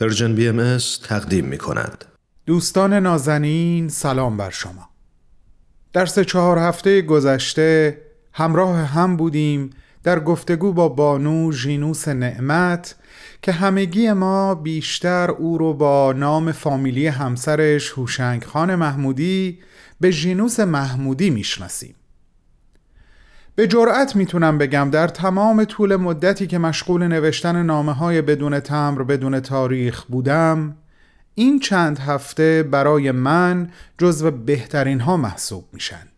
Persian BM تقدیم می کند. دوستان نازنین سلام بر شما در سه چهار هفته گذشته همراه هم بودیم در گفتگو با بانو ژینوس نعمت که همگی ما بیشتر او رو با نام فامیلی همسرش هوشنگ خان محمودی به ژینوس محمودی می‌شناسیم به جرأت می‌تونم بگم در تمام طول مدتی که مشغول نوشتن نامه های بدون تمبر بدون تاریخ بودم این چند هفته برای من جزو بهترین ها محسوب میشن.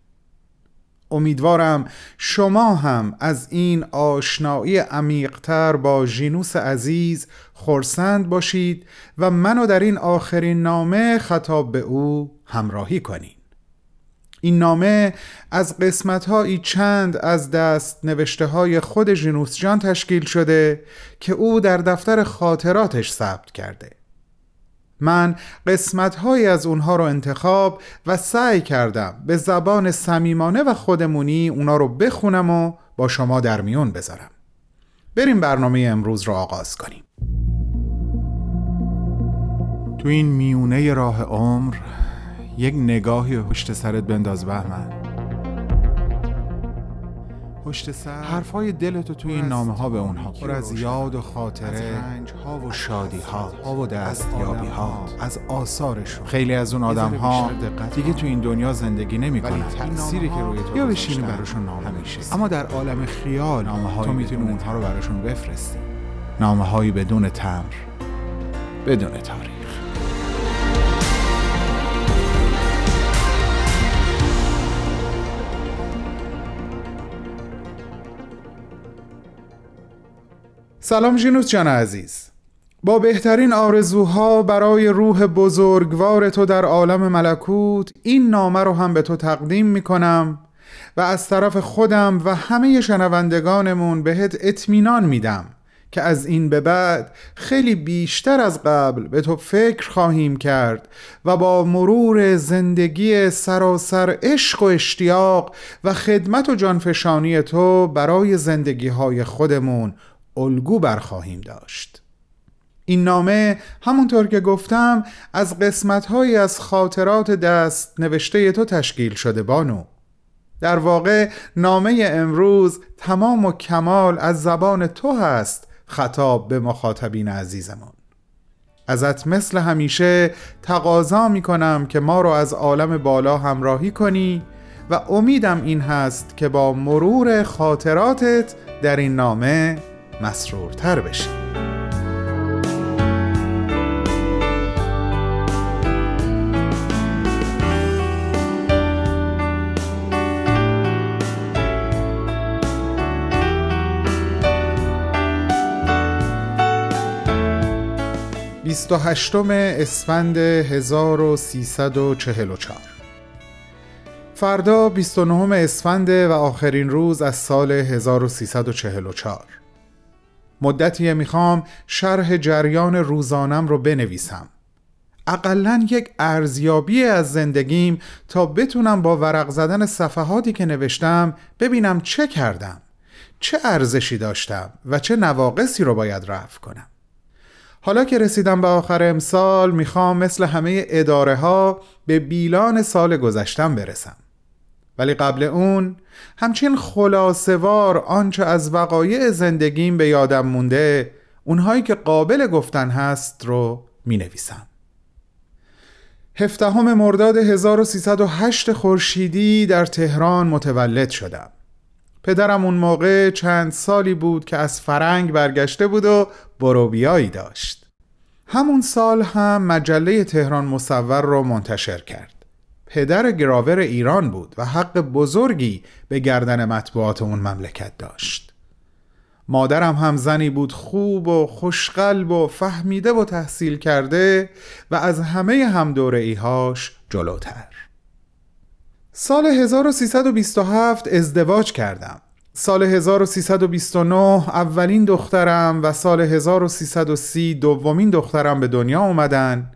امیدوارم شما هم از این آشنایی عمیقتر با ژینوس عزیز خورسند باشید و منو در این آخرین نامه خطاب به او همراهی کنید. این نامه از قسمت چند از دست نوشته های خود ژینوس جان تشکیل شده که او در دفتر خاطراتش ثبت کرده. من قسمت از اونها رو انتخاب و سعی کردم به زبان صمیمانه و خودمونی اونا رو بخونم و با شما در میون بذارم. بریم برنامه امروز رو آغاز کنیم. تو این میونه راه عمر یک نگاهی پشت سرت بنداز بهمن. پشت سر حرفای دلتو توی این نامه ها به اونها پر از یاد و خاطره ها و شادی ها ها و دستیابی ها از آثارشون. خیلی از اون آدم ها دیگه تو این دنیا زندگی نمی‌کنن تأثیری که روی تو یا بشینی براشون نامه میشه اما در عالم خیال نامه تو می‌تونی اونها رو براشون بفرستی. نامه هایی بدون تمر بدون تاریخ سلام ژینوس جان عزیز. با بهترین آرزوها برای روح بزرگوار تو در عالم ملکوت این نامه رو هم به تو تقدیم می کنم و از طرف خودم و همه شنوندگانمون بهت اطمینان میدم که از این به بعد خیلی بیشتر از قبل به تو فکر خواهیم کرد و با مرور زندگی سراسر عشق و اشتیاق و خدمت و جانفشانی تو برای زندگی های خودمون الگو برخواهیم داشت. این نامه همونطور که گفتم از قسمتهایی از خاطرات دست نوشته تو تشکیل شده بانو. در واقع نامه امروز تمام و کمال از زبان تو هست خطاب به مخاطبین عزیزمان ازت مثل همیشه تقاضا می کنم که ما رو از عالم بالا همراهی کنی و امیدم این هست که با مرور خاطراتت در این نامه مسرورتر بشی بیست و هشتم اسفند 1344 فردا 29 اسفند و آخرین روز از سال 1344 مدتیه می‌خوام شرح جریان روزانم رو بنویسم. اقلا یک ارزیابی از زندگیم تا بتونم با ورق زدن صفحاتی که نوشتم ببینم چه کردم چه ارزشی داشتم و چه نواقصی رو باید رفع کنم. حالا که رسیدم به آخر امسال می‌خوام مثل همه اداره ها به بیلان سال گذشتم برسم. ولی قبل اون همچین خلاصوار آنچه از وقایع زندگیم به یادم مونده اونهایی که قابل گفتن هست رو می نویسم هفدهم مرداد 1308 خورشیدی در تهران متولد شدم. پدرم اون موقع چند سالی بود که از فرنگ برگشته بود و بروبیایی داشت. همون سال هم مجله تهران مصور رو منتشر کرد. پدر گراور ایران بود و حق بزرگی به گردن مطبوعات اون مملکت داشت. مادرم هم زنی بود خوب و خوشقلب و فهمیده و تحصیل کرده و از همه هم دوره ایهاش جلوتر سال 1327 ازدواج کردم. سال 1329 اولین دخترم و سال 1330 دومین دخترم به دنیا اومدن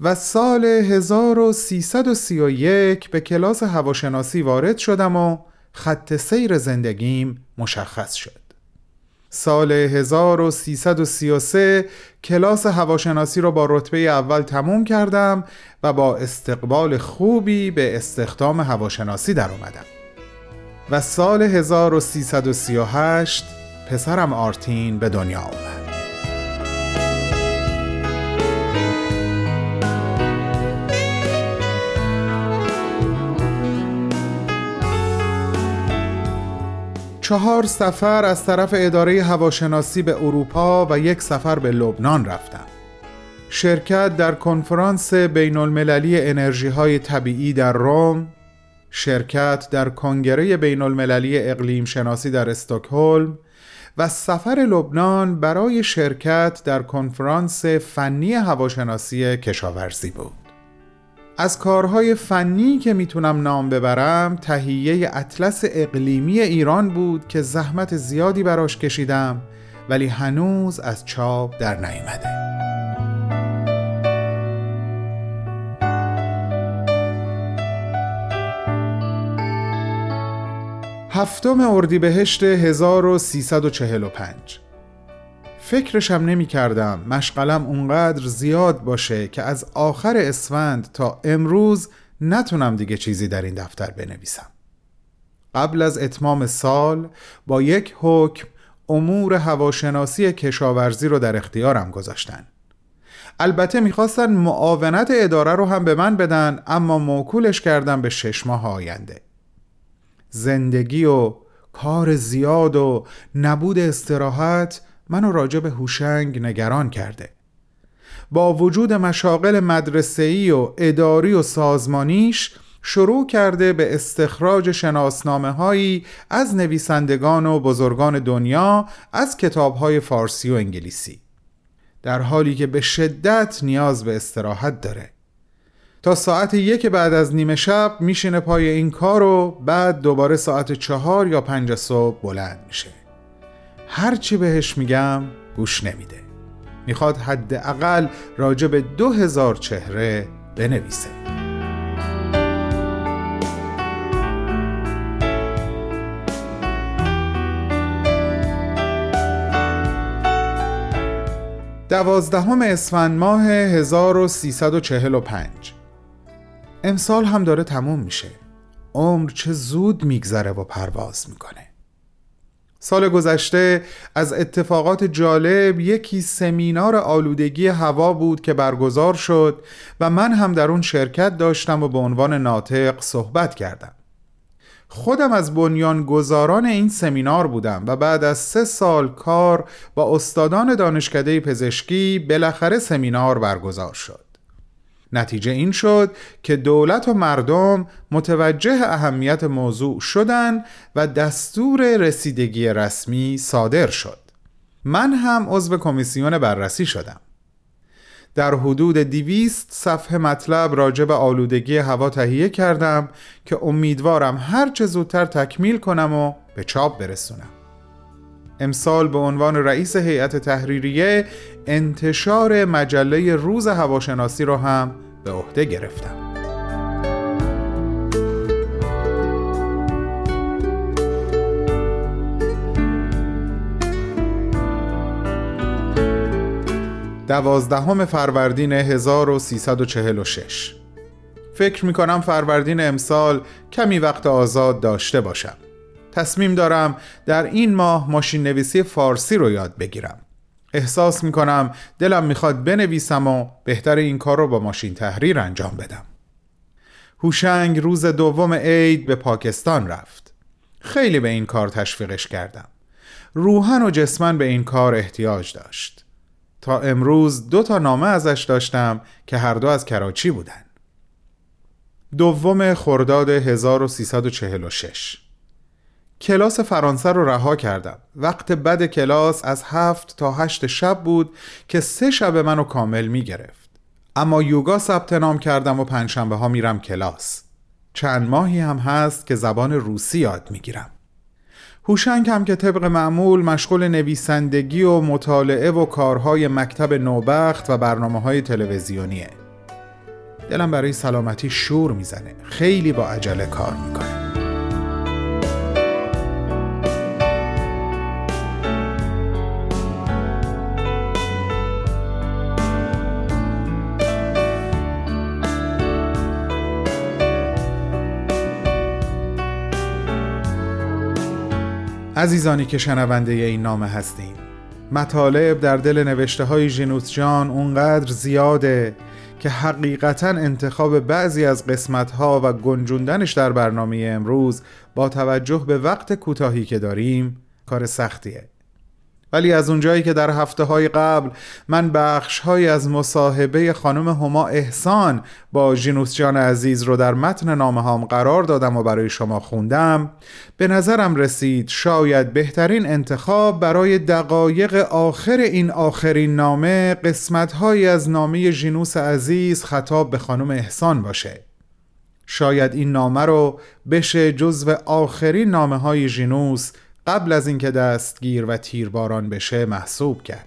و سال 1331 به کلاس هواشناسی وارد شدم و خط سیر زندگیم مشخص شد. سال 1333 کلاس هواشناسی رو با رتبه اول تموم کردم و با استقبال خوبی به استخدام هواشناسی در اومدم و سال 1338 پسرم آرتین به دنیا آمد. چهار سفر از طرف اداره هواشناسی به اروپا و یک سفر به لبنان رفتم. شرکت در کنفرانس بین المللی انرژی های طبیعی در روم، شرکت در کنگره بین المللی اقلیم شناسی در استکهلم و سفر لبنان برای شرکت در کنفرانس فنی هواشناسی کشاورزی بود. از کارهای فنی که می‌تونم نام ببرم تهیه اطلس اقلیمی ایران بود که زحمت زیادی براش کشیدم ولی هنوز از چاپ در نیامده. هفتم اردیبهشت 1345 فکرشم نمی کردم مشغلم اونقدر زیاد باشه که از آخر اسفند تا امروز نتونم دیگه چیزی در این دفتر بنویسم. قبل از اتمام سال با یک حکم امور هواشناسی کشاورزی رو در اختیارم گذاشتن. البته می‌خواستن معاونت اداره رو هم به من بدن اما موکولش کردم به شش ماه آینده. زندگی و کار زیاد و نبود استراحت منو راجع به هوشنگ نگران کرده. با وجود مشاغل مدرسه‌ای و اداری و سازمانیش شروع کرده به استخراج شناسنامه هایی از نویسندگان و بزرگان دنیا از کتاب های فارسی و انگلیسی. در حالی که به شدت نیاز به استراحت داره. تا ساعت یک بعد از نیمه شب میشینه پای این کار و بعد دوباره ساعت چهار یا پنج صبح بلند میشه. هرچی بهش میگم گوش نمیده. می‌خواد حداقل راجع به دو هزار چهره بنویسه. دوازدهم اسفند ماه 1345 امسال هم داره تموم میشه. عمر چه زود میگذره و پرواز می‌کنه. سال گذشته از اتفاقات جالب یکی سمینار آلودگی هوا بود که برگزار شد و من هم در اون شرکت داشتم و به عنوان ناطق صحبت کردم. خودم از بنیانگذاران این سمینار بودم و بعد از سه سال کار با استادان دانشکده پزشکی بالاخره سمینار برگزار شد. نتیجه این شد که دولت و مردم متوجه اهمیت موضوع شدند و دستور رسیدگی رسمی صادر شد. من هم عضو کمیسیون بررسی شدم. در حدود دیویست صفحه مطلب راجع به آلودگی هوا تهیه کردم که امیدوارم هرچه زودتر تکمیل کنم و به چاپ برسونم. امسال به عنوان رئیس هیئت تحریریه انتشار مجله روز هواشناسی را هم به عهده گرفتم. دوازدهم فروردین 1346 فکر می کنم فروردین امسال کمی وقت آزاد داشته باشم. تصمیم دارم در این ماه ماشین نویسی فارسی رو یاد بگیرم. احساس می کنم دلم می‌خواد بنویسم و بهتر این کار رو با ماشین تحریر انجام بدم. هوشنگ روز دوم عید به پاکستان رفت. خیلی به این کار تشویقش کردم. روحن و جسمن به این کار احتیاج داشت. تا امروز دو تا نامه ازش داشتم که هر دو از کراچی بودن. دوم خرداد 1346 کلاس فرانسه رو رها کردم. وقت بد کلاس از هفت تا هشت شب بود که سه شب منو کامل می گرفت اما یوگا ثبت نام کردم و پنجشنبه ها میرم کلاس. چند ماهی هم هست که زبان روسی یاد می‌گیرم. هوشنگ هم که طبق معمول مشغول نویسندگی و مطالعه و کارهای مکتب نوبخت و برنامه های تلویزیونیه. دلم برای سلامتی شور می‌زنه. خیلی با عجله کار می‌کنه عزیزانی که شنونده این نامه هستیم مطالب در دل نوشته های جان اونقدر زیاده که حقیقتا انتخاب بعضی از قسمت ها و گنجوندنش در برنامه امروز با توجه به وقت کوتاهی که داریم کار سختیه. ولی از اونجایی که در هفته های قبل من بخش های از مصاحبه خانم هما احسان با جینوس جان عزیز رو در متن نامه هام قرار دادم و برای شما خوندم به نظرم رسید شاید بهترین انتخاب برای دقایق آخر این آخرین نامه قسمت های از نامه جینوس عزیز خطاب به خانم احسان باشه. شاید این نامه رو بشه جزو آخرین نامه های جینوس قبل از اینکه دستگیر و تیرباران بشه محسوب کرد.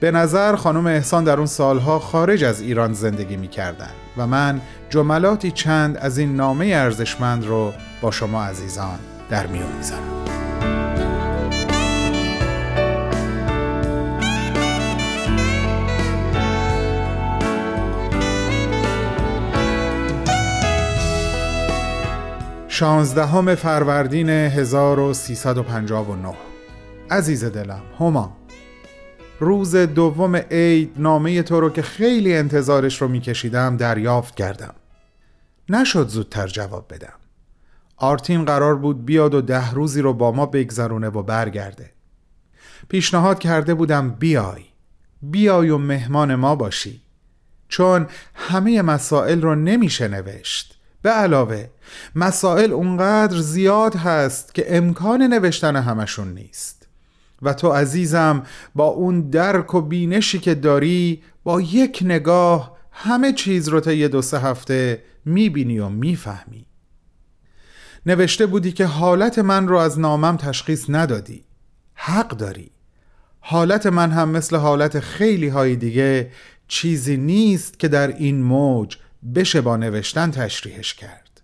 به نظر خانم احسان در اون سالها خارج از ایران زندگی می کردن و من جملاتی چند از این نامه ارزشمند رو با شما عزیزان در میون می‌ذارم. شانزدهم فروردین 1359 عزیز دلم هما. روز دوم عید نامه تو رو که خیلی انتظارش رو میکشیدم دریافت کردم. نشد زودتر جواب بدم. آرتین قرار بود بیاد و ده روزی رو با ما بگذرونه و برگرده. پیشنهاد کرده بودم بیای. بیای و مهمان ما باشی. چون همه مسائل رو نمیشه نوشت. به علاوه مسائل اونقدر زیاد هست که امکان نوشتن همشون نیست. و تو عزیزم با اون درک و بینشی که داری با یک نگاه همه چیز رو طی دو سه هفته می‌بینی و می‌فهمی. نوشته بودی که حالت من رو از نامم تشخیص ندادی. حق داری. حالت من هم مثل حالت خیلی های دیگه چیزی نیست که در این موج بشه با نوشتن تشریحش کرد.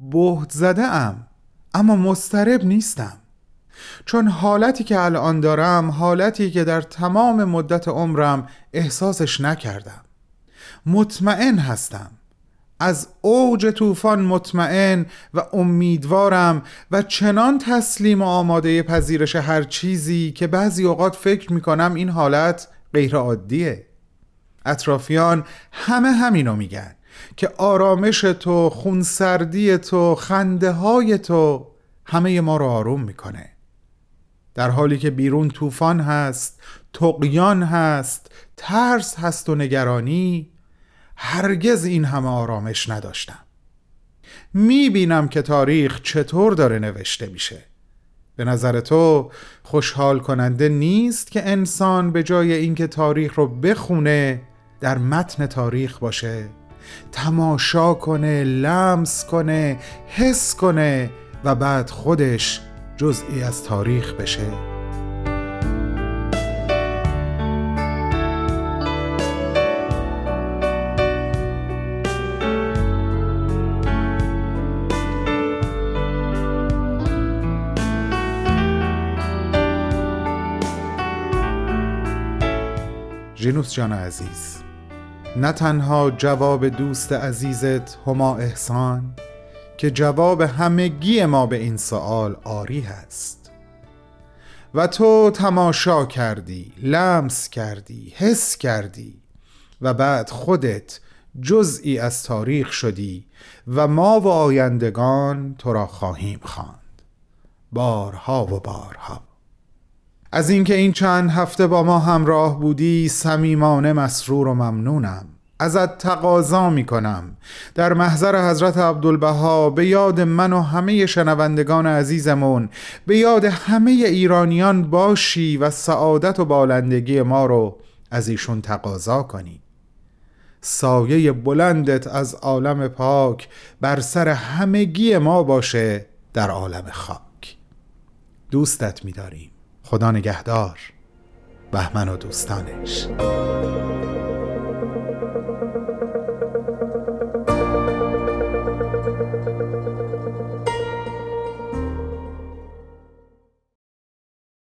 بهت زده ام اما مسترب نیستم. چون حالتی که الان دارم حالتی که در تمام مدت عمرم احساسش نکردم. مطمئن هستم. از اوج طوفان مطمئن و امیدوارم و چنان تسلیم و آماده پذیرش هر چیزی که بعضی اوقات فکر می‌کنم این حالت غیر عادیه اطرافیان همه همینو میگن که آرامش تو خونسردی تو خنده های تو همه ما رو آروم می‌کنه. در حالی که بیرون طوفان هست تقیان هست ترس هست و نگرانی هرگز این همه آرامش نداشتم. می‌بینم که تاریخ چطور داره نوشته میشه. به نظر تو خوشحال کننده نیست که انسان به جای اینکه تاریخ رو بخونه در متن تاریخ باشه. تماشا کنه لمس کنه حس کنه و بعد خودش جزئی از تاریخ بشه. ژینوس جان عزیز نه تنها جواب دوست عزیزت هما احسان که جواب همگی ما به این سوال آری هست. و تو تماشا کردی لمس کردی حس کردی و بعد خودت جزئی از تاریخ شدی و ما و آیندگان تو را خواهیم خواند. بارها و بارها. از اینکه این چند هفته با ما همراه بودی صمیمانه مسرور و ممنونم. ازت تقاضا می کنم در محضر حضرت عبدالبها به یاد من و همه شنوندگان عزیزمون به یاد همه ایرانیان باشی و سعادت و بالندگی ما رو از ایشون تقاضا کنی. سایه بلندت از عالم پاک بر سر همگی ما باشه در عالم خاک. دوستت می‌داریم. خدا نگهدار. بهمن و دوستانش.